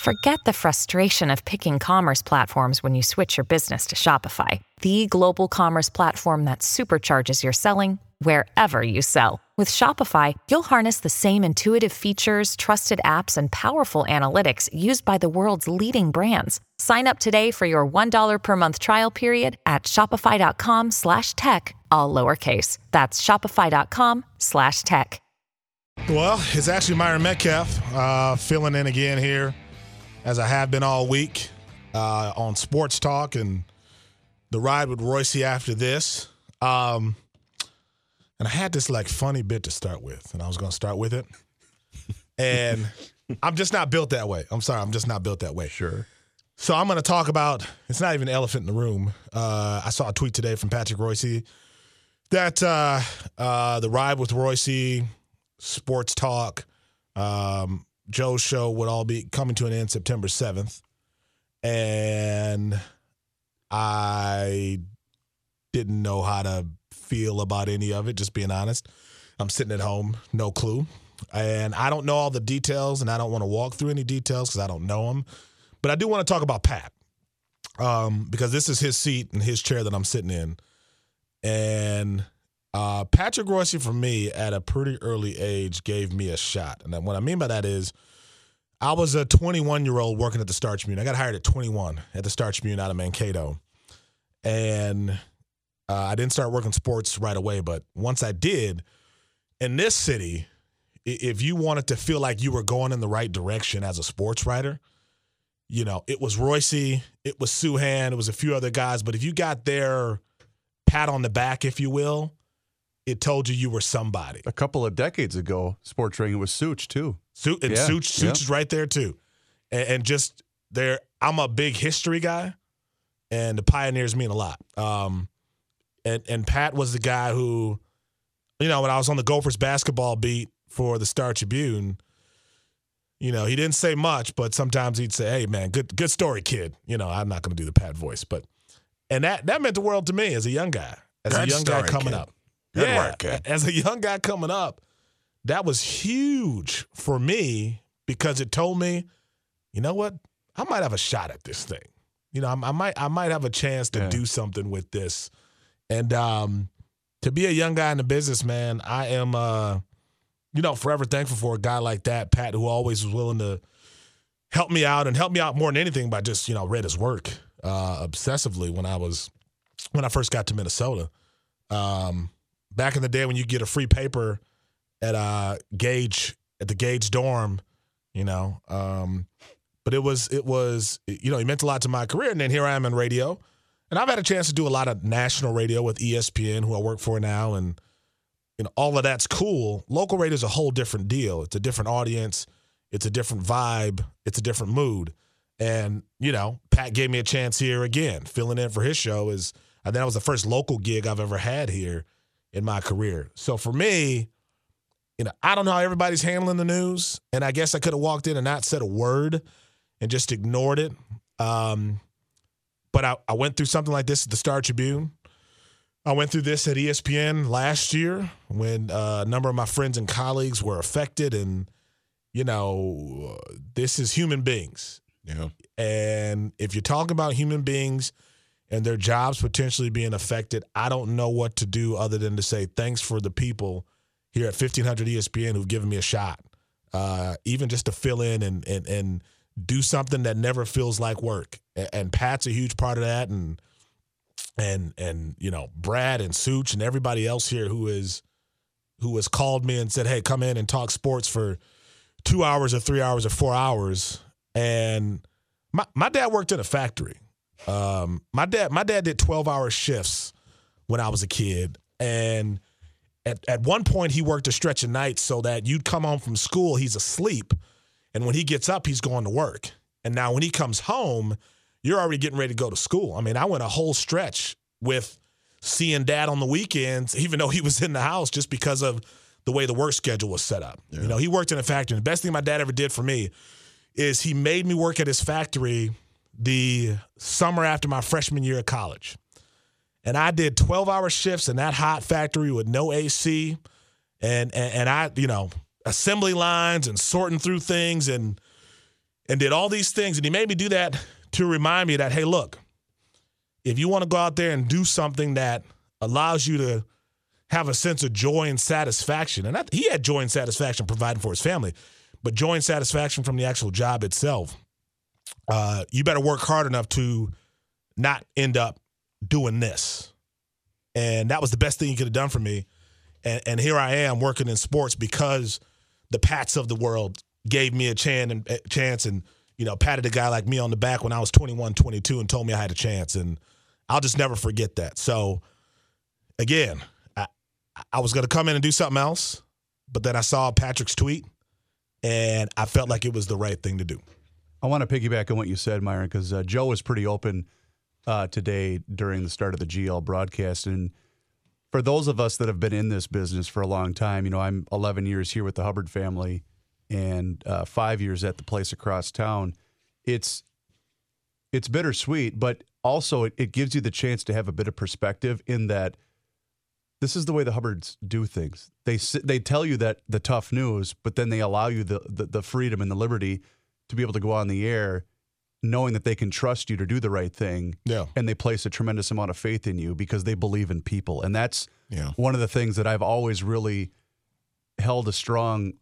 Forget the frustration of picking commerce platforms when you switch your business to Shopify, the global commerce platform that supercharges your selling wherever you sell. With Shopify, you'll harness the same intuitive features, trusted apps, and powerful analytics used by the world's leading brands. Sign up today for your $1 per month trial period at shopify.com slash tech, all lowercase. That's shopify.com slash tech. Well, it's actually Myron Medcalf uh, filling in again here, as I have been all week uh, on Sports Talk and the ride with Reusse after this. Um, and I had this like funny bit to start with, and I was going to start with it. And I'm just not built that way. I'm sorry, I'm just not built that way. Sure. So I'm going to talk about. It's not even an elephant in the room. Uh, I saw a tweet today from Patrick Reusse that uh, uh, the ride with Reusse, sports talk, um, Joe's show would all be coming to an end September 7th, and I didn't know how to feel about any of it, just being honest. I'm sitting at home, no clue. And I don't know all the details, and I don't want to walk through any details because I don't know them. But I do want to talk about Pat um, because this is his seat and his chair that I'm sitting in. And uh, Patrick Reusse, for me, at a pretty early age, gave me a shot. And what I mean by that is, I was a 21 year old working at the Star Tribune. I got hired at 21 at the Star Tribune out of Mankato. And uh, I didn't start working sports right away, but once I did, in this city, if you wanted to feel like you were going in the right direction as a sports writer, you know, it was Reusse, it was Souhan, it was a few other guys. But if you got their pat on the back, if you will, it told you you were somebody. A couple of decades ago, sports writing was Such too. Su- and Yeah, Such, Such yeah. is right there too. And, and just there, I'm a big history guy, and the pioneers mean a lot. Um, and and Pat was the guy who, you know, when I was on the Gophers basketball beat for the Star Tribune, you know, he didn't say much, but sometimes he'd say, "Hey, man, good good story, kid." You know, I'm not going to do the Pat voice, but and that that meant the world to me as a young guy, as a Good young guy coming kid. up. Good yeah, work, kid. as a young guy coming up, that was huge for me because it told me, you know what, I might have a shot at this thing. You know, I, I might I might have a chance to Yeah. do something with this. And um, to be a young guy in the business, man, I am, uh, you know, forever thankful for a guy like that, Pat, who always was willing to help me out and help me out more than anything by just, you know, read his work uh, obsessively when I was when I first got to Minnesota. Um, back in the day when you get a free paper at uh, Gage at the Gage dorm, you know. Um, but it was it was you know it meant a lot to my career, and then here I am in radio, and I've had a chance to do a lot of national radio with ESPN, who I work for now, and you know all of that's cool. Local radio is a whole different deal. It's a different audience. It's a different vibe. It's a different mood. And you know, Pat gave me a chance here again, filling in for his show. Is I think that was the first local gig I've ever had here in my career. So for me, you know, I don't know how everybody's handling the news, and I guess I could have walked in and not said a word and just ignored it. Um, but I, I went through something like this at the Star Tribune. I went through this at ESPN last year when uh, a number of my friends and colleagues were affected, and you know, this is human beings. Yeah. And if you're talking about human beings and their jobs potentially being affected, I don't know what to do other than to say thanks for the people here at 1500 ESPN who've given me a shot, uh, even just to fill in and and and do something that never feels like work. And, and Pat's a huge part of that, and and and you know Brad and Such and everybody else here who is who has called me and said, "Hey, come in and talk sports for two hours or three hours or four hours." And my my dad worked in a factory. Um, my dad my dad did twelve hour shifts when I was a kid, and at at one point he worked a stretch of nights so that you'd come home from school, he's asleep, and when he gets up, he's going to work. And now when he comes home, you're already getting ready to go to school. I mean, I went a whole stretch with seeing dad on the weekends, even though he was in the house, just because of the way the work schedule was set up. Yeah. You know, he worked in a factory. The best thing my dad ever did for me is he made me work at his factory the summer after my freshman year of college. And I did 12 hour shifts in that hot factory with no AC. And, and, and I, you know, assembly lines and sorting through things and and did all these things. And he made me do that to remind me that, hey, look, if you want to go out there and do something that allows you to have a sense of joy and satisfaction, and I, he had joy and satisfaction providing for his family, but joy and satisfaction from the actual job itself, uh, you better work hard enough to not end up doing this. And that was the best thing you could have done for me. And, and here I am working in sports because the Pats of the world gave me a chance and a chance and you know patted a guy like me on the back when I was 21, 22 and told me I had a chance and I'll just never forget that. So again, I, I was going to come in and do something else, but then I saw Patrick's tweet and I felt like it was the right thing to do. I want to piggyback on what you said, Myron, because uh, Joe was pretty open uh, today during the start of the GL broadcast. And for those of us that have been in this business for a long time, you know, I'm 11 years here with the Hubbard family and uh, five years at the place across town. It's it's bittersweet, but also it, it gives you the chance to have a bit of perspective in that this is the way the Hubbards do things. They they tell you that the tough news, but then they allow you the, the, the freedom and the liberty to be able to go on the air knowing that they can trust you to do the right thing. Yeah. And they place a tremendous amount of faith in you because they believe in people. And that's yeah. one of the things that I've always really held a strong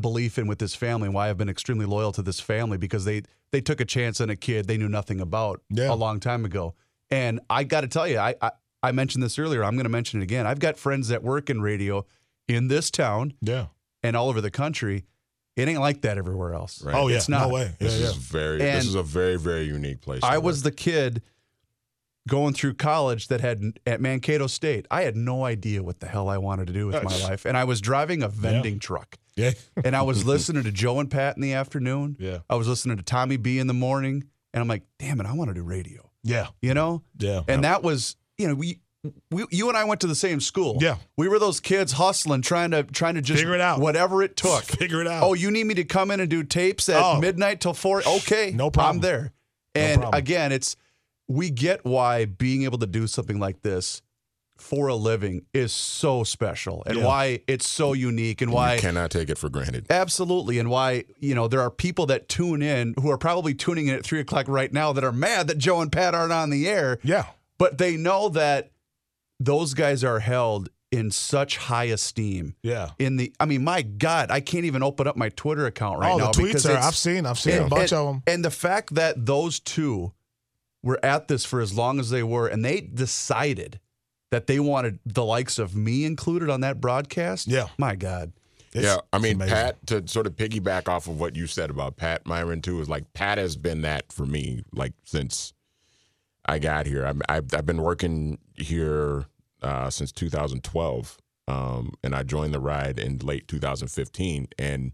belief in with this family and why I've been extremely loyal to this family because they they took a chance on a kid they knew nothing about yeah. a long time ago. And I got to tell you, I, I I mentioned this earlier. I'm going to mention it again. I've got friends that work in radio in this town, yeah, and all over the country. It ain't like that everywhere else. Right. Oh yeah, it's not. No way. This yeah, is yeah. very. And this is a very very unique place. I was the kid going through college that had at Mankato State. I had no idea what the hell I wanted to do with my life, and I was driving a vending yeah. truck. Yeah. and I was listening to Joe and Pat in the afternoon. Yeah. I was listening to Tommy B in the morning, and I'm like, damn it, I want to do radio. Yeah. You know. Yeah. And that was, you know, we we, you and I went to the same school. Yeah, we were those kids hustling, trying to trying to just figure it out, whatever it took. Figure it out. Oh, you need me to come in and do tapes at oh. midnight till four? Okay, no problem. I'm there. And no again, it's we get why being able to do something like this for a living is so special and yeah. why it's so unique and, and why you cannot take it for granted. Absolutely. And why, you know, there are people that tune in who are probably tuning in at three o'clock right now that are mad that Joe and Pat aren't on the air. Yeah. But they know that those guys are held in such high esteem. Yeah. In the, I mean, my God, I can't even open up my Twitter account right oh, now. the tweets are. I've seen. I've seen and, a bunch and, of them. And the fact that those two were at this for as long as they were, and they decided that they wanted the likes of me included on that broadcast. Yeah. My God. It's, yeah, I mean, Pat, to sort of piggyback off of what you said about Pat Myron, too, is like Pat has been that for me, like since I got here. I've, I've, I've been working here uh, since 2012, um, and I joined the ride in late 2015. And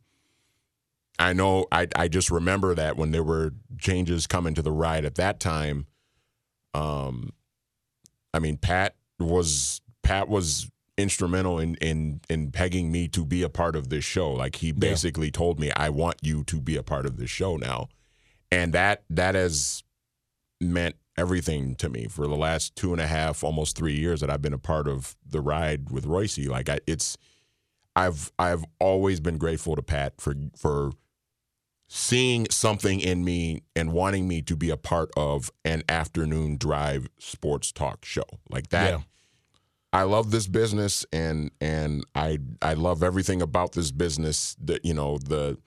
I know I, I just remember that when there were changes coming to the ride at that time, um, I mean, Pat was Pat was instrumental in in in pegging me to be a part of this show. Like he basically yeah. told me, "I want you to be a part of this show now," and that that has meant everything to me for the last two and a half, almost three years that I've been a part of the ride with Reusse. Like I, it's, I've I've always been grateful to Pat for for seeing something in me and wanting me to be a part of an afternoon drive sports talk show like that. Yeah. I love this business and and I I love everything about this business. That you know the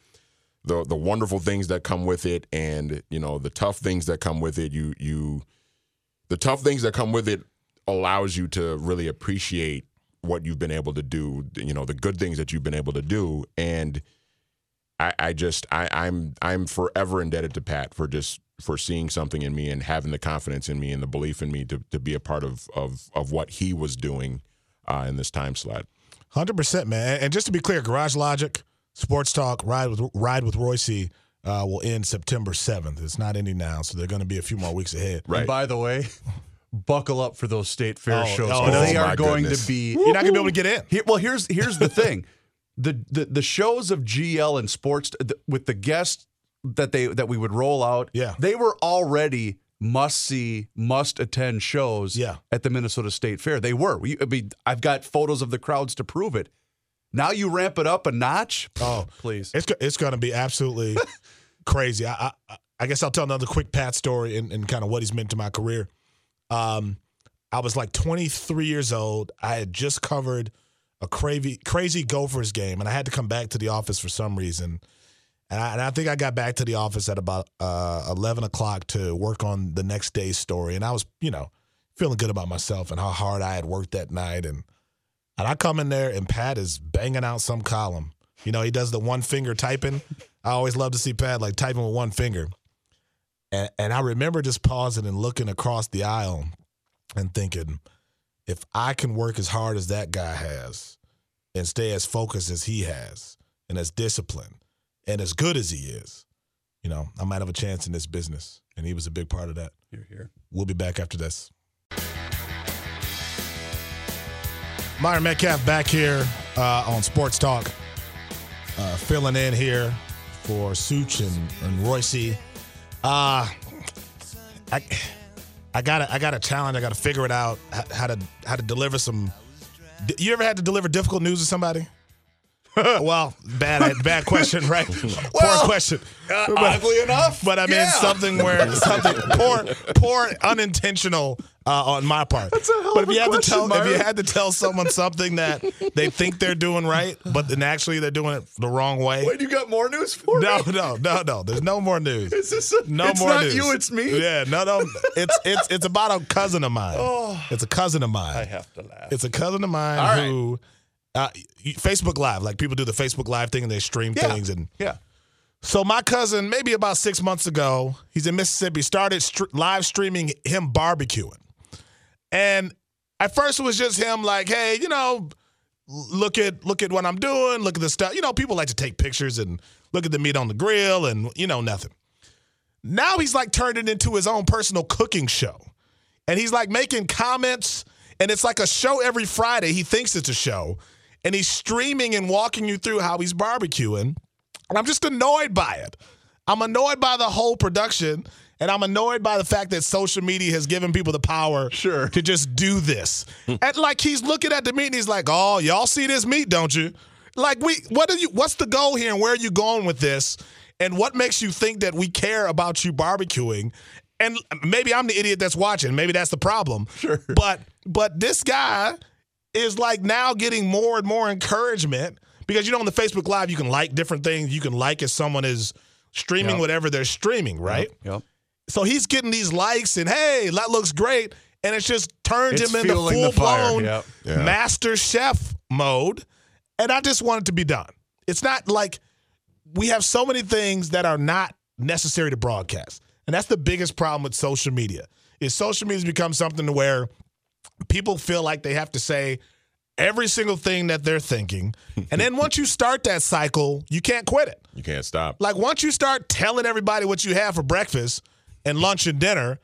the the wonderful things that come with it and you know the tough things that come with it you you the tough things that come with it allows you to really appreciate what you've been able to do you know the good things that you've been able to do and I, I just I, I'm I'm forever indebted to Pat for just for seeing something in me and having the confidence in me and the belief in me to, to be a part of of of what he was doing uh, in this time slot. Hundred percent, man. And just to be clear, Garage Logic Sports Talk, Ride with Ride with Reusse. uh, will end September 7th. It's not ending now, so they're going to be a few more weeks ahead. Right. And by the way, buckle up for those state fair Oh, shows. oh, 'cause no. they Oh, are going goodness. to be. You're not going to be able to get in. Here, well, here's here's the thing, the, the the shows of GL and sports the, with the guests that they that we would roll out. Yeah. they were already must see, must attend shows. Yeah. at the Minnesota State Fair, they were. We, I mean, I've got photos of the crowds to prove it. Now you ramp it up a notch. Oh, please. It's it's going to be absolutely crazy. I, I I guess I'll tell another quick Pat story and, and kind of what he's meant to my career. Um, I was like 23 years old. I had just covered a crazy crazy Gophers game, and I had to come back to the office for some reason. And I, and I think I got back to the office at about uh, 11 o'clock to work on the next day's story. And I was, you know, feeling good about myself and how hard I had worked that night. And and I come in there and Pat is banging out some column. You know, he does the one finger typing. I always love to see Pat like typing with one finger. And and I remember just pausing and looking across the aisle and thinking, if I can work as hard as that guy has and stay as focused as he has and as disciplined and as good as he is, you know, I might have a chance in this business. And he was a big part of that. Here, here. We'll be back after this. Myron Medcalf back here uh, on Sports Talk, uh, filling in here for Such and, and Reusse. Uh, I, I got I got a challenge. I got to figure it out how to how to deliver some. You ever had to deliver difficult news to somebody? well, bad bad question, right? poor question. Uh, But- oddly enough, but I mean yeah. something where something poor, poor, unintentional uh, on my part. That's a hell but if you a had to question, tell, if you had to tell someone something that they think they're doing right, but then actually they're doing it the wrong way. Wait, you got more news for no, me? no, no, no. There's no more news. Is this a, No it's more not news. you, it's me. Yeah, no, no. It's it's it's about a cousin of mine. It's a cousin of mine. Oh. I have to laugh. It's a cousin of mine right. who uh, Facebook Live, like people do the Facebook Live thing and they stream Yeah. things and yeah. so my cousin, maybe about six months ago, he's in Mississippi, started str- live streaming him barbecuing, and at first it was just him like, hey, you know, look at look at what I'm doing, look at the stuff. You know, people like to take pictures and look at the meat on the grill, and you know nothing. Now he's like turned it into his own personal cooking show, and he's like making comments, and it's like a show every Friday. He thinks it's a show, and he's streaming and walking you through how he's barbecuing. And I'm just annoyed by it. I'm annoyed by the whole production, and I'm annoyed by the fact that social media has given people the power Sure. to just do this. Hmm. and like he's looking at the meat and he's like, "Oh, y'all see this meat, don't you?" Like we, what are you? What's the goal here, and where are you going with this? And what makes you think that we care about you barbecuing? And maybe I'm the idiot that's watching. Maybe that's the problem. Sure. But but this guy is like now getting more and more encouragement because you know on the Facebook Live you can like different things. You can like if someone is streaming Yep. whatever they're streaming, right? Yep. So he's getting these likes and hey, that looks great, and it's just turned It's him into full the blown yep. Yeah. master chef mode. And I just want it to be done. It's not like we have so many things that are not necessary to broadcast. And that's the biggest problem with social media. Is social media has become something where people feel like they have to say every single thing that they're thinking. And then once you start that cycle, you can't quit it. You can't stop. Like once you start telling everybody what you have for breakfast and lunch and dinner,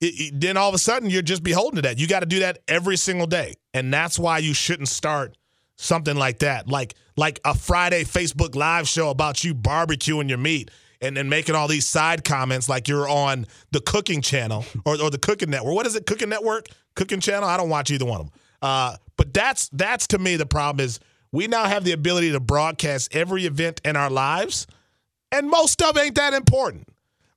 it, it- then all of a sudden you're just beholden to that. You got to do that every single day, and that's why you shouldn't start something like that, like like a Friday Facebook Live show about you barbecuing your meat and then making all these side comments like you're on the cooking channel or, or the cooking network. What is it? Cooking network? Cooking channel? I don't watch either one of them. Uh, but that's that's to me the problem is we now have the ability to broadcast every event in our lives, and most stuff ain't that important.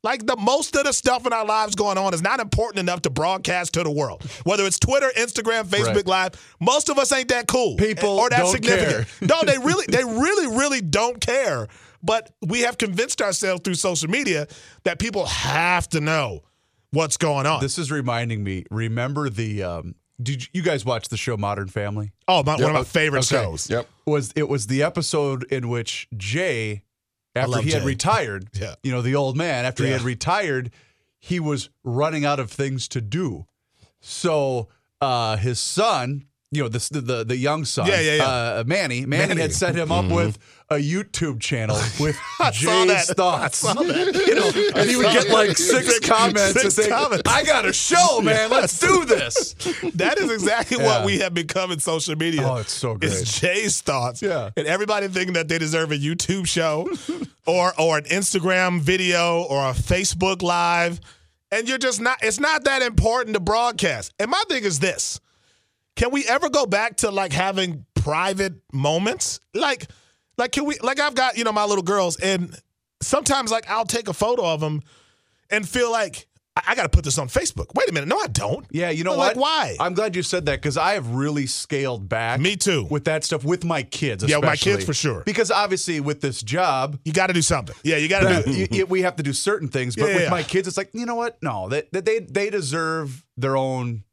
Like the most of the stuff in our lives going on is not important enough to broadcast to the world. Whether it's Twitter, Instagram, Facebook Right. Live, most of us ain't that cool. People or that don't significant. no, they really, they really, really don't care. But we have convinced ourselves through social media that people have to know what's going on. This is reminding me. Remember the? Um, did you, you guys watch the show Modern Family? oh, my, one of my favorite Okay. shows. Yep. Was it was the episode in which Jay, after he had retired, Yeah. you know, the old man, after he had retired, he was running out of things to do. So uh, his son you know, the the the young son, Yeah, yeah, yeah. Uh, Manny, Manny, Manny. had set him up with a YouTube channel with Jay's thoughts. I saw that. You know, and he would get like six, Six- comments six and say, comments. "I got a show, man. Let's do this." That is exactly Yeah. what we have become in social media. Oh, it's so great. It's Jay's thoughts. Yeah. And everybody thinking that they deserve a YouTube show or or an Instagram video or a Facebook live. And you're just not it's not that important to broadcast. And my thing is this. Can we ever go back to like having private moments? Like like can we like I've got, you know, my little girls and sometimes like I'll take a photo of them and feel like I, I got to put this on Facebook. Wait a minute. No, I don't. Yeah, you know Like, what? why? I'm glad you said that because I have really scaled back. Me too. With that stuff with my kids. Yeah, with my especially. kids for sure. Because obviously with this job, You got to do something. Yeah, you got to that- do. y- y- we have to do certain things. But Yeah, with yeah. my kids, it's like you know what? No, that that they they deserve their own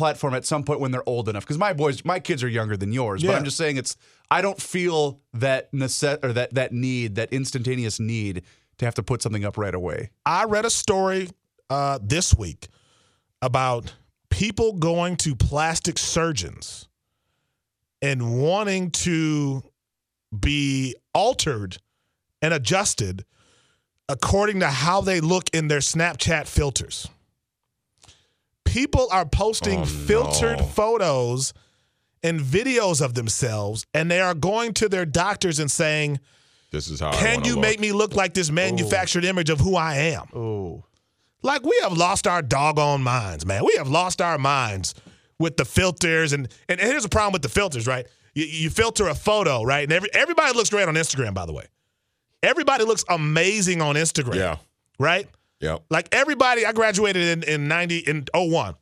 platform at some point when they're old enough. Because my boys, my kids are younger than yours. But I'm just saying it's. I don't feel that necess- or that that need, that instantaneous need to have to put something up right away. I read a story uh, this week about people going to plastic surgeons and wanting to be altered and adjusted according to how they look in their Snapchat filters. People are posting Oh, filtered no. photos and videos of themselves, and they are going to their doctors and saying, This is how. Can you look. make me look like this manufactured image of who I am? Oh, Like we have lost our doggone minds, man. We have lost our minds with the filters, and and here's the problem with the filters, right? You, you filter a photo, right? And every, everybody looks great on Instagram, by the way. Everybody looks amazing on Instagram, Yeah. right? Yep. Like everybody, I graduated in in ninety in 01.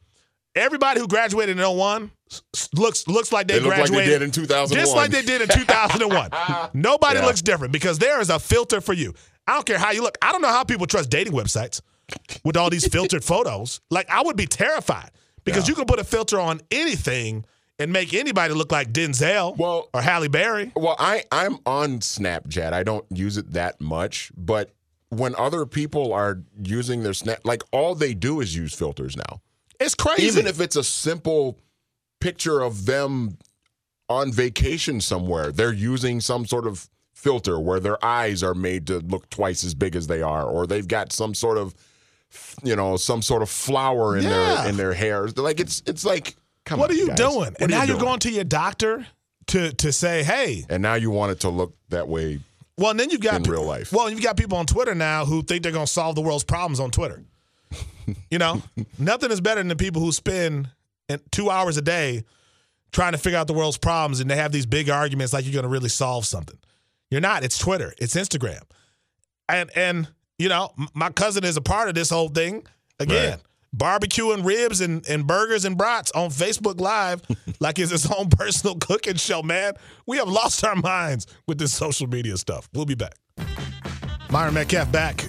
Everybody who graduated in 01 s- s- looks looks like they, They look like graduated they did in 2001. just like they did in 2001. Nobody Yeah. looks different because there is a filter for you. I don't care how you look. I don't know how people trust dating websites with all these filtered photos. Like I would be terrified because you can put a filter on anything and make anybody look like Denzel Well- or Halle Berry. Well, I I'm on Snapchat. I don't use it that much, but when other people are using their snap, like all they do is use filters now. It's crazy. Even if it's a simple picture of them on vacation somewhere, they're using some sort of filter where their eyes are made to look twice as big as they are, or they've got some sort of, you know, some sort of flower in Yeah. their in their hair. Like it's it's like, come what on, are you guys. doing? What and now you you're going to your doctor to to say, hey, and now you want it to look that way. Well, and then you've got in real life. Well, you've got people on Twitter now who think they're going to solve the world's problems on Twitter. you know, nothing is better than the people who spend two hours a day trying to figure out the world's problems, and they have these big arguments like you're going to really solve something. You're not. It's Twitter. It's Instagram, and and you know, m- my cousin is a part of this whole thing. Again, Right. Barbecuing ribs and, and burgers and brats on Facebook Live like it's his own personal cooking show, man. We have lost our minds with this social media stuff. We'll be back. Myron Medcalf back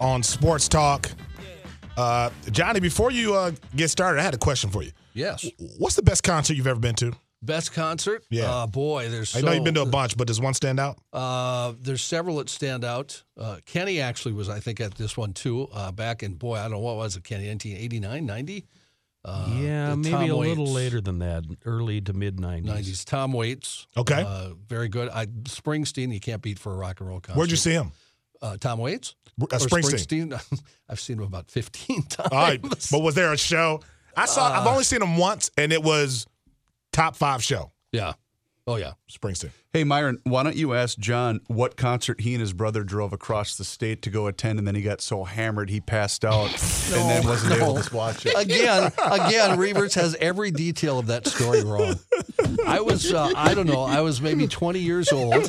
on Sports Talk. Uh, Johnny, before you uh, get started, I had a question for you. Yes. What's the best concert you've ever been to? Best concert? Yeah. Uh, boy, there's I know you've been to a bunch, but does one stand out? Uh, there's several that stand out. Uh, Kenny actually was, I think, at this one too. Uh, back in boy, I don't know what was it, Kenny, 1989, 90, yeah, maybe Tom a little later than that, early to mid 90s. 90s. Tom Waits. Okay. Uh, very good. I Springsteen, you can't beat for a rock and roll concert. Where'd you see him? Uh, Tom Waits. Uh, Springsteen. Springsteen? I've seen him about 15 times. All right, but was there a show? I saw. I've only seen him once, and it was top five show. yeah. Oh yeah. Springsteen. Hey, Myron, why don't you ask John what concert he and his brother drove across the state to go attend, and then he got so hammered he passed out and then wasn't able to watch it? again, again, Reavers has every detail of that story wrong. I was, uh, I don't know, I was maybe 20 years old,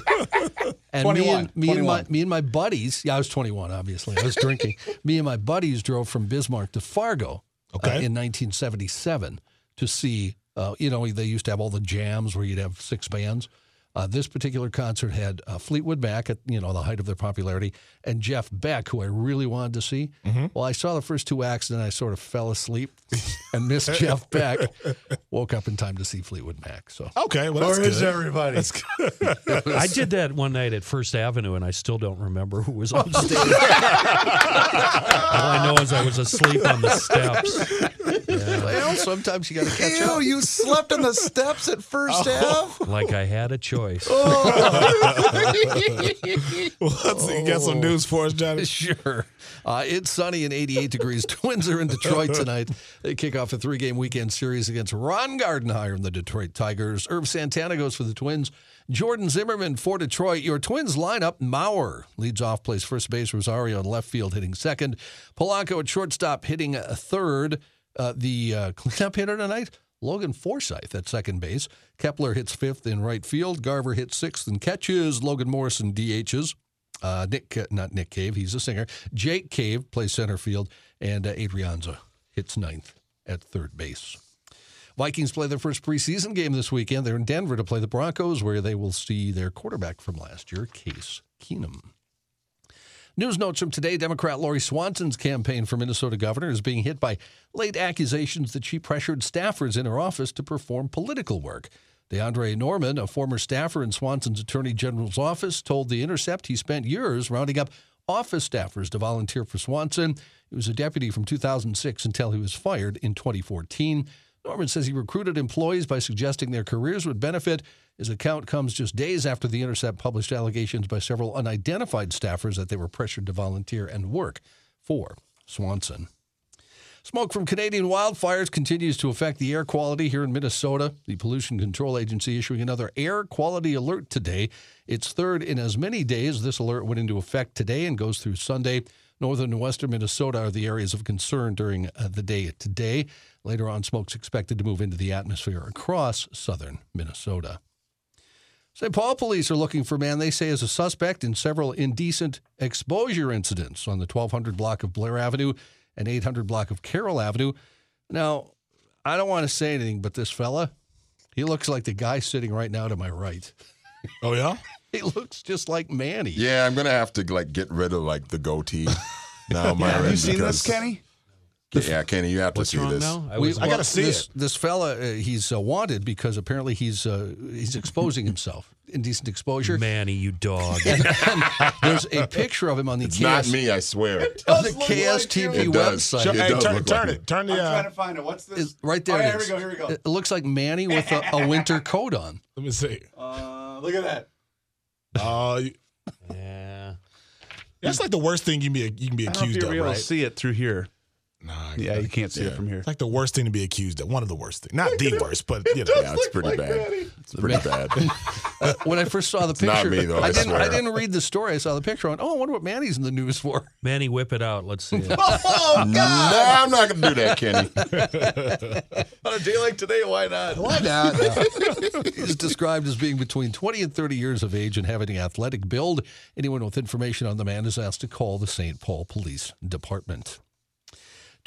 and me and me and my me and my buddies. Yeah, I was 21. Obviously, I was drinking. me and my buddies drove from Bismarck to Fargo uh, in 1977 to see. Uh, you know, they used to have all the jams where you'd have six bands. Uh, this particular concert had uh, Fleetwood Mac at you know the height of their popularity, and Jeff Beck, who I really wanted to see. Well, I saw the first two acts, and then I sort of fell asleep and missed Jeff Beck. Woke up in time to see Fleetwood Mac. So Okay, well that's Where is good. everybody? I did that one night at First Avenue, and I still don't remember who was on stage. All I know is I was asleep on the steps, well, sometimes you got to catch up. you slept on the steps at First Ave? like I had a choice. Let's see, you got some news for us, Johnny? Sure. Uh, it's sunny and 88 degrees. Twins are in Detroit tonight. They kick off a three game weekend series against Ron Gardenhire and the Detroit Tigers. Herb Santana goes for the Twins. Jordan Zimmermann for Detroit. Your Twins lineup Mauer leads off, plays first base. Rosario in left field hitting second. Polanco at shortstop hitting a third. Uh, the uh, cleanup hitter tonight, Logan Forsythe at second base. Kepler hits fifth in right field. Garver hits sixth and catches. Logan Morrison DHs. Uh, Nick, not Nick Cave, he's a singer. Jake Cave plays center field, and uh, Adrianza hits ninth at third base. Vikings play their first preseason game this weekend. They're in Denver to play the Broncos, where they will see their quarterback from last year, Case Keenum. News notes from today Democrat Lori Swanson's campaign for Minnesota governor is being hit by late accusations that she pressured staffers in her office to perform political work. DeAndre Norman, a former staffer in Swanson's attorney general's office, told The Intercept he spent years rounding up office staffers to volunteer for Swanson. He was a deputy from 2006 until he was fired in 2014. Norman says he recruited employees by suggesting their careers would benefit. His account comes just days after The Intercept published allegations by several unidentified staffers that they were pressured to volunteer and work for Swanson. Smoke from Canadian wildfires continues to affect the air quality here in Minnesota. The Pollution Control Agency issuing another air quality alert today. It's third in as many days. This alert went into effect today and goes through Sunday. Northern and western Minnesota are the areas of concern during uh, the day today. Later on, smoke's expected to move into the atmosphere across southern Minnesota. St. Paul police are looking for a man they say is a suspect in several indecent exposure incidents on the 1200 block of Blair Avenue and 800 block of Carroll Avenue. Now, I don't want to say anything, but this fella, he looks like the guy sitting right now to my right. Oh yeah. He looks just like Manny. Yeah, I'm gonna have to like get rid of like the goatee now. Myron, Have you seen this, Kenny? Yeah, Kenny, you have to What's see wrong this. now? I We- was, I gotta see this, it. This fella, uh, he's uh, wanted because apparently he's uh, he's exposing himself. Indecent exposure. Manny, you dog. There's a picture of him on the It's KS, not me, I swear. on the Does look like KSTP you. Website. Sure. It hey, does turn, look turn like it. Turn the. I'm trying Uh, to find it. What's this? It's right there. Oh, it yeah, here we go. Here we go. It looks like Manny with a, a winter coat on. let me see. Uh, look at that. Uh, you- yeah. that's like the worst thing you can be you can be I don't know if accused you'll of, be able right? to see it through here. Nah, Yeah, you can't see Yeah. it from here. It's like the worst thing to be accused of. One of the worst things. Not the worst, but you know. Yeah, it's pretty bad. It's pretty bad. Uh, when I first saw the picture, not me, though, I didn't. I didn't read the story. I saw the picture. I went, oh, I wonder what Manny's in the news for. Manny, whip it out. Let's see it. Oh, no, I'm not gonna do that, Kenny. On a day like today, why not? Why not? He's described as being between 20 and 30 years of age and having an athletic build. Anyone with information on the man is asked to call the St. Paul Police Department.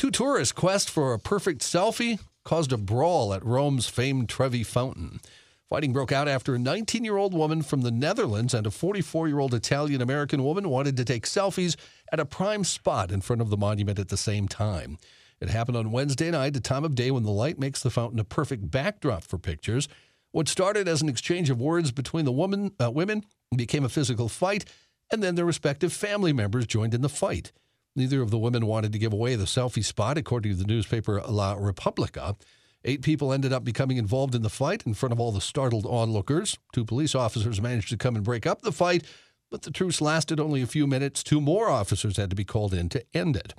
Two tourists' quest for a perfect selfie caused a brawl at Rome's famed Trevi Fountain. Fighting broke out after a 19 year old woman from the Netherlands and a 44 year old Italian American woman wanted to take selfies at a prime spot in front of the monument at the same time. It happened on Wednesday night, a time of day when the light makes the fountain a perfect backdrop for pictures. What started as an exchange of words between the woman, uh, women became a physical fight, and then their respective family members joined in the fight. Neither of the women wanted to give away the selfie spot, according to the newspaper La Repubblica. Eight people ended up becoming involved in the fight in front of all the startled onlookers. Two police officers managed to come and break up the fight, but the truce lasted only a few minutes. Two more officers had to be called in to end it.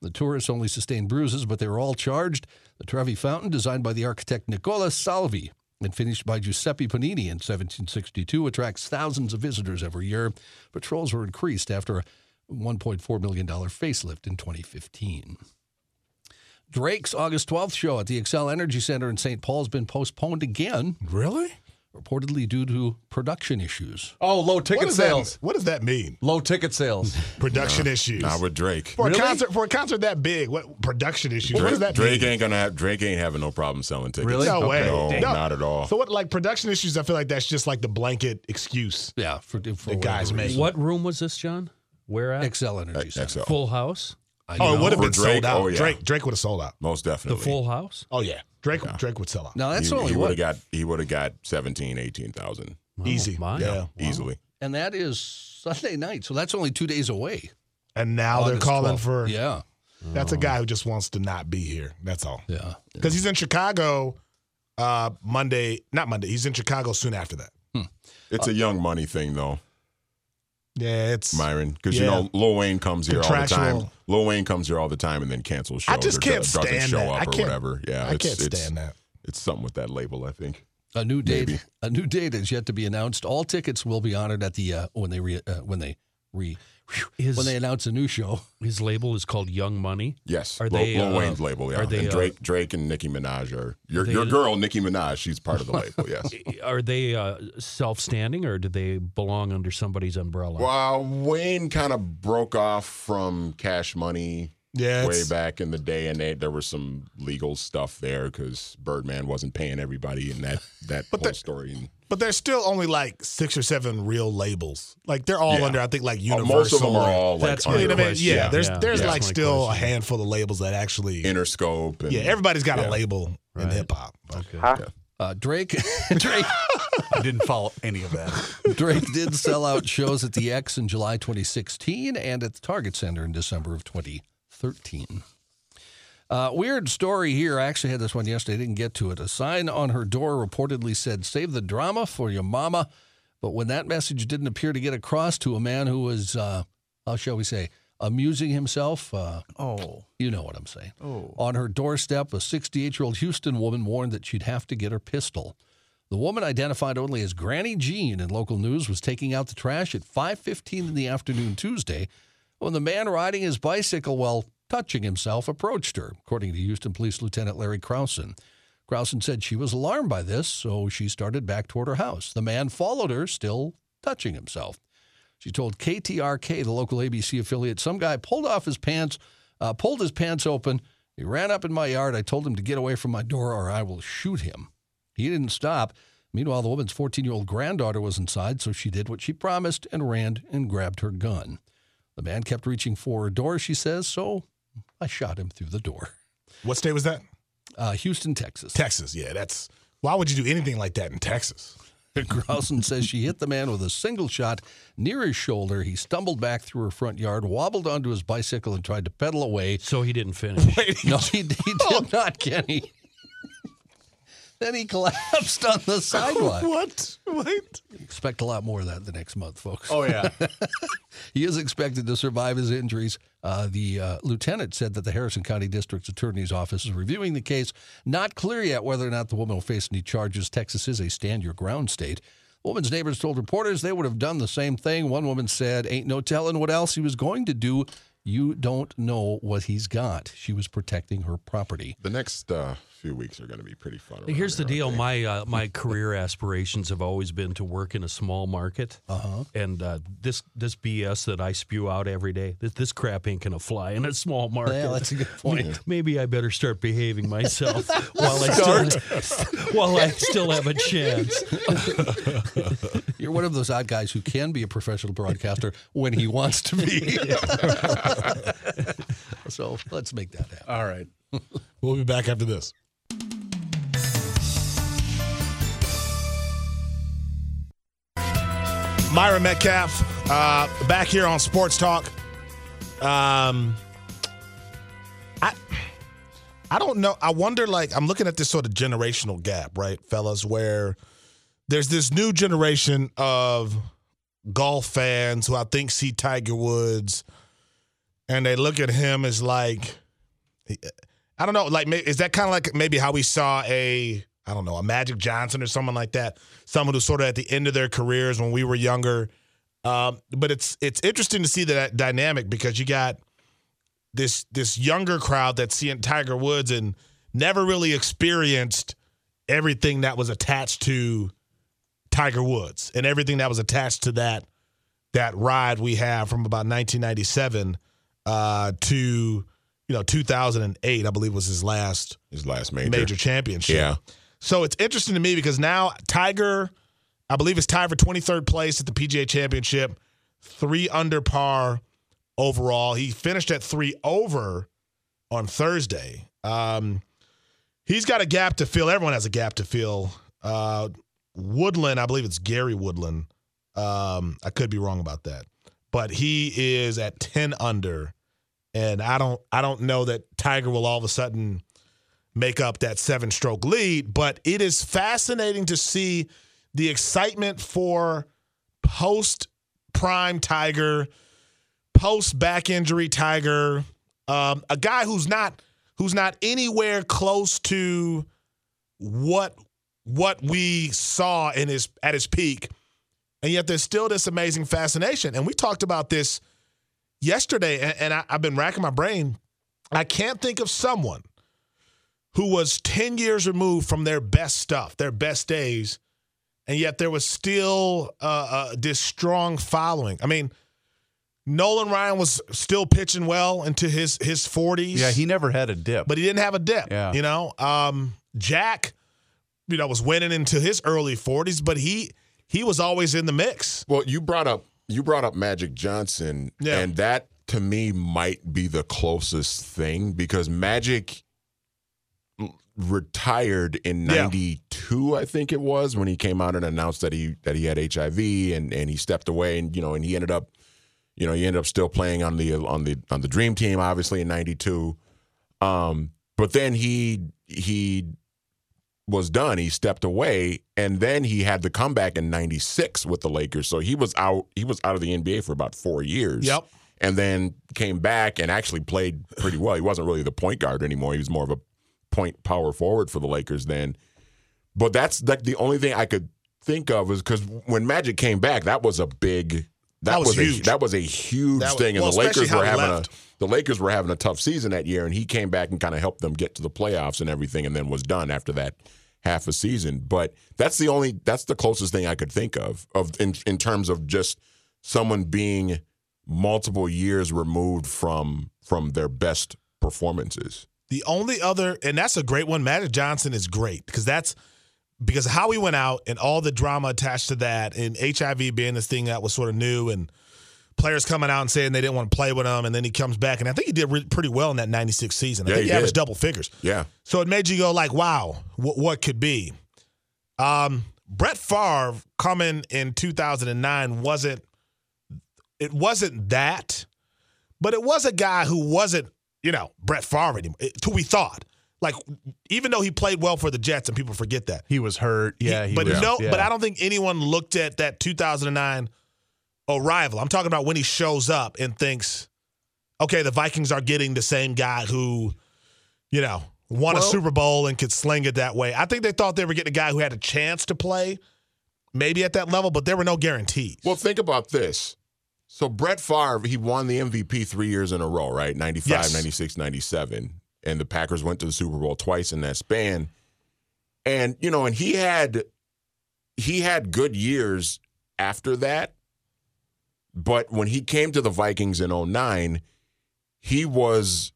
The tourists only sustained bruises, but they were all charged. The Trevi Fountain, designed by the architect Nicola Salvi and finished by Giuseppe Pannini in 1762, attracts thousands of visitors every year. Patrols were increased after a $1.4 million facelift in 2015. Drake's August 12th show at the Xcel Energy Center in St. Paul has been postponed again. really? reportedly due to production issues. Oh, low ticket does, sales. that, what does that mean? Low ticket sales. Production issues. Not with Drake. for a concert for a concert that big, what production issues? what does that Drake mean? ain't gonna have Drake ain't having no problem selling tickets. Really? No way. No, No. not at all. So what? Like production issues? I feel like that's just like the blanket excuse. Yeah, for, for The guys whatever make- What room was this, John? Where at? Xcel Energy Center. XL. Full house. I Oh, it would have For been Drake? sold out. Oh, yeah. Drake Drake would have sold out. Most definitely. The definitely. full house. Oh yeah, Drake Drake would sell out Now that's he, only he would what, have got he would have got 17, 18,000 easy. my. Yeah. easily. and that is Sunday night, so that's only two days away. And now they're August calling 12th. for. yeah, That's a guy who just wants to not be here. That's all. yeah. Because he's in Chicago uh, Monday. Not Monday. He's in Chicago soon after that. It's a young money thing though, Yeah, it's. Myron, because Yeah. you know Lil Wayne comes here all the time. Contractual. Lil Wayne comes here all the time and then cancels shows I just can't do- doesn't stand show that. up I or can't- whatever. Yeah, I it's, can't it's, stand that. It's something with that label, I think. A new date. Maybe. A new date is yet to be announced. All tickets will be honored at the uh, when they re, uh, when they re His, when they announce a new show. his label is called Young Money. Yes, Are Lil, they, Lil uh, Wayne's label. Yeah, are they, and uh, Drake, Drake and Nicki Minaj are your they- your girl, Nicki Minaj. She's part of the label. Yes. Are they uh, self-standing or do they belong under somebody's umbrella? Well, Wayne kind of broke off from Cash Money Yeah, way back in the day, and they, there was some legal stuff there because Birdman wasn't paying everybody in that that whole that- story. But there's still only like six or seven real labels. Like they're all Yeah. under, I think, like Uh, Universal. most of them are or- all like That's You my know under I mean? question. Yeah, there's Yeah, there's that's like my still a handful of labels that actually. Interscope. And, yeah, everybody's got a yeah. label in hip hop. Okay. Uh, Drake Drake I didn't follow any of that. Drake did sell out shows at the X in July 2016 and at the Target Center in December of 2013. Uh, weird story here. I actually had this one yesterday. I didn't get to it. A sign on her door reportedly said, Save the drama for your mama. But when that message didn't appear to get across to a man who was, uh, how shall we say, amusing himself, uh, Oh, you know what I'm saying. oh. On her doorstep, a 68 year old Houston woman warned that she'd have to get her pistol. The woman, identified only as Granny Jean in local news, was taking out the trash at 5:15 in the afternoon Tuesday when the man riding his bicycle while touching himself approached her, according to Houston Police Lieutenant Larry Krausen. Krausen said she was alarmed by this, so she started back toward her house. The man followed her, still touching himself. She told KTRK, the local ABC affiliate, some guy pulled off his pants, uh, pulled his pants open. He ran up in my yard. I told him to get away from my door or I will shoot him. He didn't stop. Meanwhile, the woman's 14 year old granddaughter was inside, so she did what she promised and ran and grabbed her gun. The man kept reaching for her door, she says, so I shot him through the door. What state was that? Uh, Houston, Texas. Texas. Yeah, that's. Why would you do anything like that in Texas? Grausen says she hit the man with a single shot near his shoulder. He stumbled back through her front yard, wobbled onto his bicycle, and tried to pedal away. So he didn't finish. No, he, he did not, Kenny. Then he collapsed on the sidewalk. What? What? Expect a lot more of that the next month, folks. Oh yeah. He is expected to survive his injuries. Uh, the uh, lieutenant said that the Harrison County District Attorney's Office is reviewing the case. Not clear yet whether or not the woman will face any charges. Texas is a stand your ground state. Woman's neighbors told reporters they would have done the same thing. One woman said, Ain't no telling what else he was going to do. You don't know what he's got. She was protecting her property. The next uh, few weeks are going to be pretty fun. Here's the here, aren't deal. My uh, my career aspirations have always been to work in a small market, uh-huh. and uh, this this BS that I spew out every day, this, this crap ain't gonna fly in a small market. Yeah, that's a good point. Maybe I better start behaving myself while I still while I still have a chance. You're one of those odd guys who can be a professional broadcaster when he wants to be. so let's make that happen. All right. We'll be back after this. Myron Medcalf, uh, back here on Sports Talk. Um, I, I don't know. I wonder. Like, I'm looking at this sort of generational gap, right, fellas, where there's this new generation of golf fans who I think see Tiger Woods, and they look at him as like. I don't know. Like, is that kind of like maybe how we saw a, I don't know, a Magic Johnson or someone like that, someone who's sort of at the end of their careers when we were younger. Um, but it's it's interesting to see that dynamic because you got this this younger crowd that's seeing Tiger Woods and never really experienced everything that was attached to Tiger Woods and everything that was attached to that that ride we have from about 1997 uh, to you know 2008, I believe was his last his last major major championship. Yeah. So it's interesting to me because now Tiger, I believe, is tied for 23rd place at the PGA Championship, three under par overall. He finished at three over on Thursday. Um, he's got a gap to fill. Everyone has a gap to fill. Uh, Woodland, I believe it's Gary Woodland. Um, I could be wrong about that, but he is at 10 under, and I don't, I don't know that Tiger will all of a sudden make up that seven stroke lead. But it is fascinating to see the excitement for post prime Tiger, post back injury Tiger, um, a guy who's not who's not anywhere close to what what we saw in his at his peak, and yet there's still this amazing fascination. And we talked about this yesterday, and, and I, I've been racking my brain. I can't think of someone who was 10 years removed from their best stuff, their best days, and yet there was still uh, uh, this strong following. I mean, Nolan Ryan was still pitching well into his his 40s. Yeah, he never had a dip. but he didn't have a dip. Yeah. You know, um, Jack, you know, was winning into his early 40s, but he he was always in the mix. Well, you brought up you brought up Magic Johnson, Yeah. and that to me might be the closest thing because Magic retired in Yeah. '92, I think it was, when he came out and announced that he that he had HIV and and he stepped away, and you know, and he ended up, you know, he ended up still playing on the on the on the Dream Team, obviously in '92. Um, but then he he was done. He stepped away, and then he had the comeback in '96 with the Lakers. So he was out. He was out of the NBA for about four years. Yep. And then came back and actually played pretty well. He wasn't really the point guard anymore. He was more of a point power forward for the Lakers then. But that's like the only thing I could think of is because when Magic came back, that was a big. That, That was was, huge. a that was a huge was- thing, and well, the Lakers were having left. a the Lakers were having a tough season that year, and he came back and kind of helped them get to the playoffs and everything, and then was done after that half a season. But that's the only that's the closest thing I could think of of in in terms of just someone being multiple years removed from from their best performances. The only other, and that's a great one. Magic Johnson is great because that's because of how he went out and all the drama attached to that, and HIV being this thing that was sort of new, and players coming out and saying they didn't want to play with him, and then he comes back, and I think he did re- pretty well in that '96 season. I Yeah, think he he, averaged double figures. Yeah, So it made you go like, "Wow, what, what could be?" Um, Brett Favre coming in 2009 wasn't it wasn't that, but it was a guy who wasn't you know Brett Favre anymore. It, who we thought like even though he played well for the Jets and people forget that. he was hurt. Yeah, he but was, no, yeah. but I don't think anyone looked at that 2009 arrival. I'm talking about when he shows up and thinks, okay, the Vikings are getting the same guy who, you know, won a Super Bowl and could sling it that way. I think they thought they were getting a guy who had a chance to play, maybe at that level, but there were no guarantees. Well, think about this. So Brett Favre, he won the MVP three years in a row, right? 95, Yes. 96, 97. And the Packers went to the Super Bowl twice in that span. And, you know, and he had he had good years after that. But when he came to the Vikings in 09, he was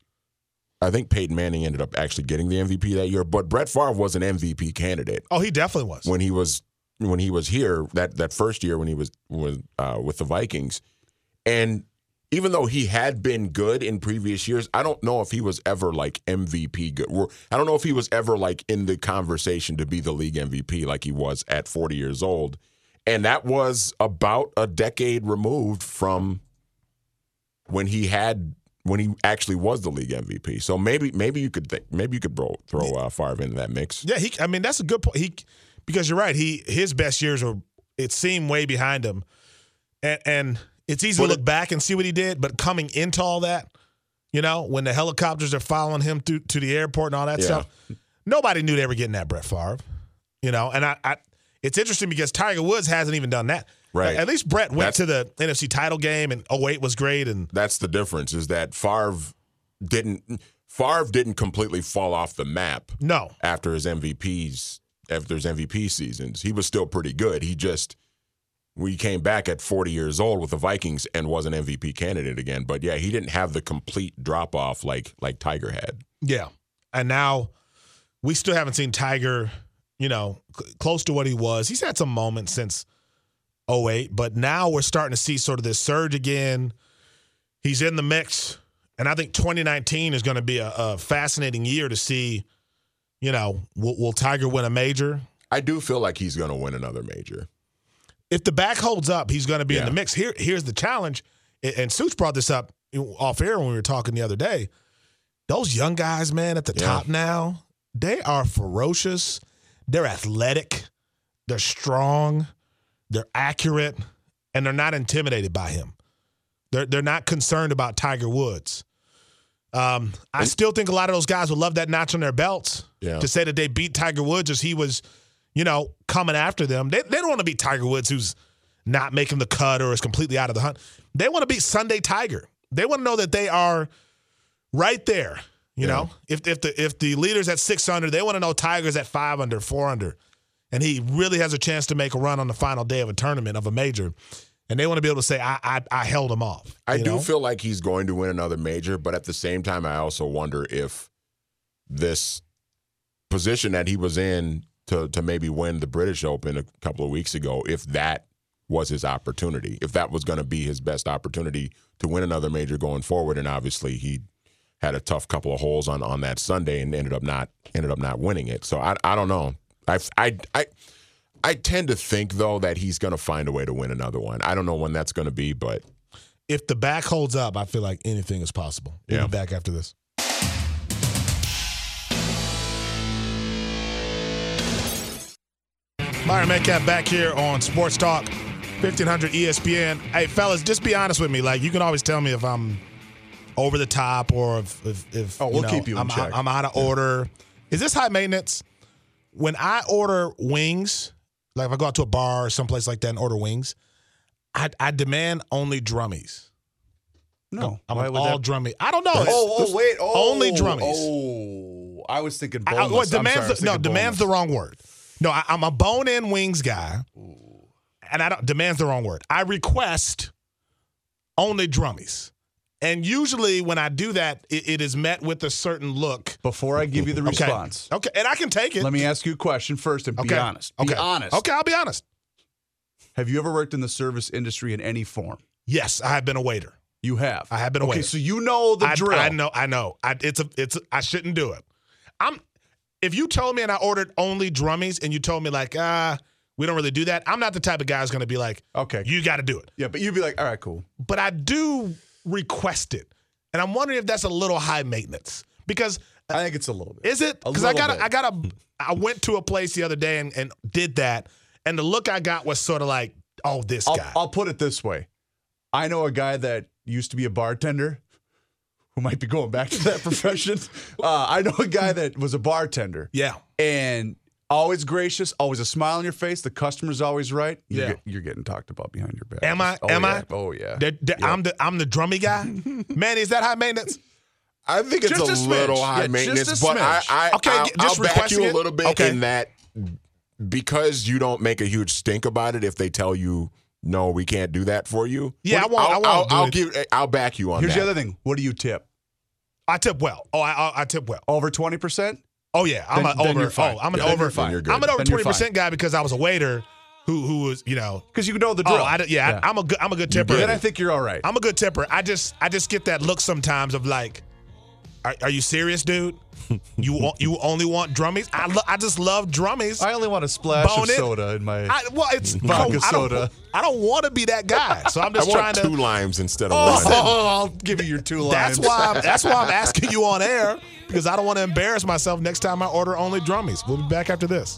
I think Peyton Manning ended up actually getting the MVP that year, but Brett Favre was an MVP candidate oh, he definitely was. when he was when he was here that that first year when he was with uh, with the Vikings, and even though he had been good in previous years, I don't know if he was ever like MVP good. I don't know if he was ever like in the conversation to be the league MVP like he was at 40 years old, and that was about a decade removed from when he had when he actually was the league MVP. So maybe maybe you could think, maybe you could throw throw uh, Favre into that mix. Yeah, he. I mean, that's a good point. He because you're right. He his best years were it seemed way behind him, and and it's easy But to look it- back and see what he did. But coming into all that, you know, when the helicopters are following him through to the airport and all that Yeah. stuff, nobody knew they were getting that Brett Favre. You know, and I, I it's interesting because Tiger Woods hasn't even done that. Right. At least Brett went That's- to the NFC title game and 08 was great and that's the difference is that Favre didn't Favre didn't completely fall off the map no. after his MVP's after his MVP seasons. He was still pretty good. He just we came back at 40 years old with the Vikings and was an MVP candidate again. But yeah, he didn't have the complete drop off like like Tiger had. Yeah. And now we still haven't seen Tiger, you know, cl- close to what he was. He's had some moments since 08, but now we're starting to see sort of this surge again. He's in the mix. And I think 2019 is going to be a, a fascinating year to see, you know, will, will Tiger win a major? I do feel like he's going to win another major. If the back holds up, he's going to be in the mix. Here, here's the challenge. And- Suits brought this up off air when we were talking the other day. Those young guys, man, at the Yeah. top now, they are ferocious. They're athletic. They're strong. They're accurate, and they're not intimidated by him. They're they're not concerned about Tiger Woods. Um, I still think a lot of those guys would love that notch on their belts Yeah. to say that they beat Tiger Woods as he was, you know, coming after them. They, they don't want to beat Tiger Woods who's not making the cut or is completely out of the hunt. They want to beat Sunday Tiger. They want to know that they are right there. You Yeah. know, if if the if the leader's at six under, they want to know Tiger's at five under, four under, and he really has a chance to make a run on the final day of a tournament of a major, and they want to be able to say, I I, I held him off. I do know? feel like he's going to win another major, but at the same time, I also wonder if this position that he was in to to maybe win the British Open a couple of weeks ago, if that was his opportunity, if that was going to be his best opportunity to win another major going forward, and obviously he had a tough couple of holes on on that Sunday and ended up not ended up not winning it. So I I don't know. I I I. I tend to think though that he's going to find a way to win another one. I don't know when that's going to be, but if the back holds up, I feel like anything is possible. We'll Yeah. be back after this. Myron Medcalf back here on Sports Talk, 1500 ESPN. Hey, fellas, just be honest with me. Like, you can always tell me if I'm over the top or if, if, if Oh, we'll know, keep you in I'm, check. I'm out of order. Is this high maintenance? When I order wings, like if I go out to a bar or someplace like that and order wings, I, I demand only drummies. No, I'm Why an would all that- drummy. I don't know. Oh, oh, wait. Oh, only drummies. Oh, I was thinking I, I, boneless. well, I'm sorry, demands I was the, no thinking demands the wrong word. No, I, I'm a bone-in wings guy, and I don't demands the wrong word. I request only drummies, and usually when I do that, it, it is met with a certain look. Before I give you the response, Okay, and I can take it. let me ask you a question first and okay. be honest. Be Okay. honest. Okay, I'll be honest. Have you ever worked in the service industry in any form? Yes, I have been a waiter. You have. I have been a okay, waiter. so you know the I, drill. I know. I know. I, it's a. It's. A, I shouldn't do it. I'm. If you told me and I ordered only drummies and you told me like ah we don't really do that, I'm not the type of guy who's going to be like Okay. you got to do it. yeah, but you'd be like, all right, cool. But I do request it, and I'm wondering if that's a little high maintenance because I think it's a little bit. is it? Because I got. bit. I got a. I went to a place the other day and, and did that, and the look I got was sort of like, oh, this I'll, guy. I'll put it this way. I know a guy that used to be a bartender who might be going back to that profession. Uh, I know a guy that was a bartender yeah. and always gracious, always a smile on your face. The customer's always right. You're, Yeah. get- you're getting talked about behind your back. Am I? Oh, Am yeah. I? Oh, yeah. That- that- I'm the. I'm the drummy guy. Man, is that high maintenance? I think it's Just a, a little high just maintenance, but I, smidge. I, Okay, I'll, just I'll back you a little bit Okay. in that because you don't make a huge stink about it. If they tell you no, we can't do that for you. Yeah, what- I won't- I I'll, won't I'll, do I'll it. give. I'll back you on Here's that. the other thing. What do you tip? I tip well. Oh, I, I, I tip well. Over 20%? Oh yeah, I'm Then- an then over. Oh, I'm an Yeah, then over. you're you're good. I'm an over twenty percent guy because I was a waiter who who was you know. Because you know the drill. Oh, I, don't- yeah, I, am a good. I'm a good tipper. Then I think you're all right. I'm a good tipper. I just I just get that look sometimes of like, are, are you serious, dude? You want you only want drummies? I lo- I just love drummies. I only want a splash Bone of it. soda in my. I, well, it's Vodka no, I don't, soda. I don't want to be that guy, so I'm I just trying want trying two to. limes instead of Oh, one. Oh, oh, I'll give you your two lines. That's why. I'm, that's why I'm asking you on air because I don't want to embarrass myself next time I order only drummies. We'll be back after this.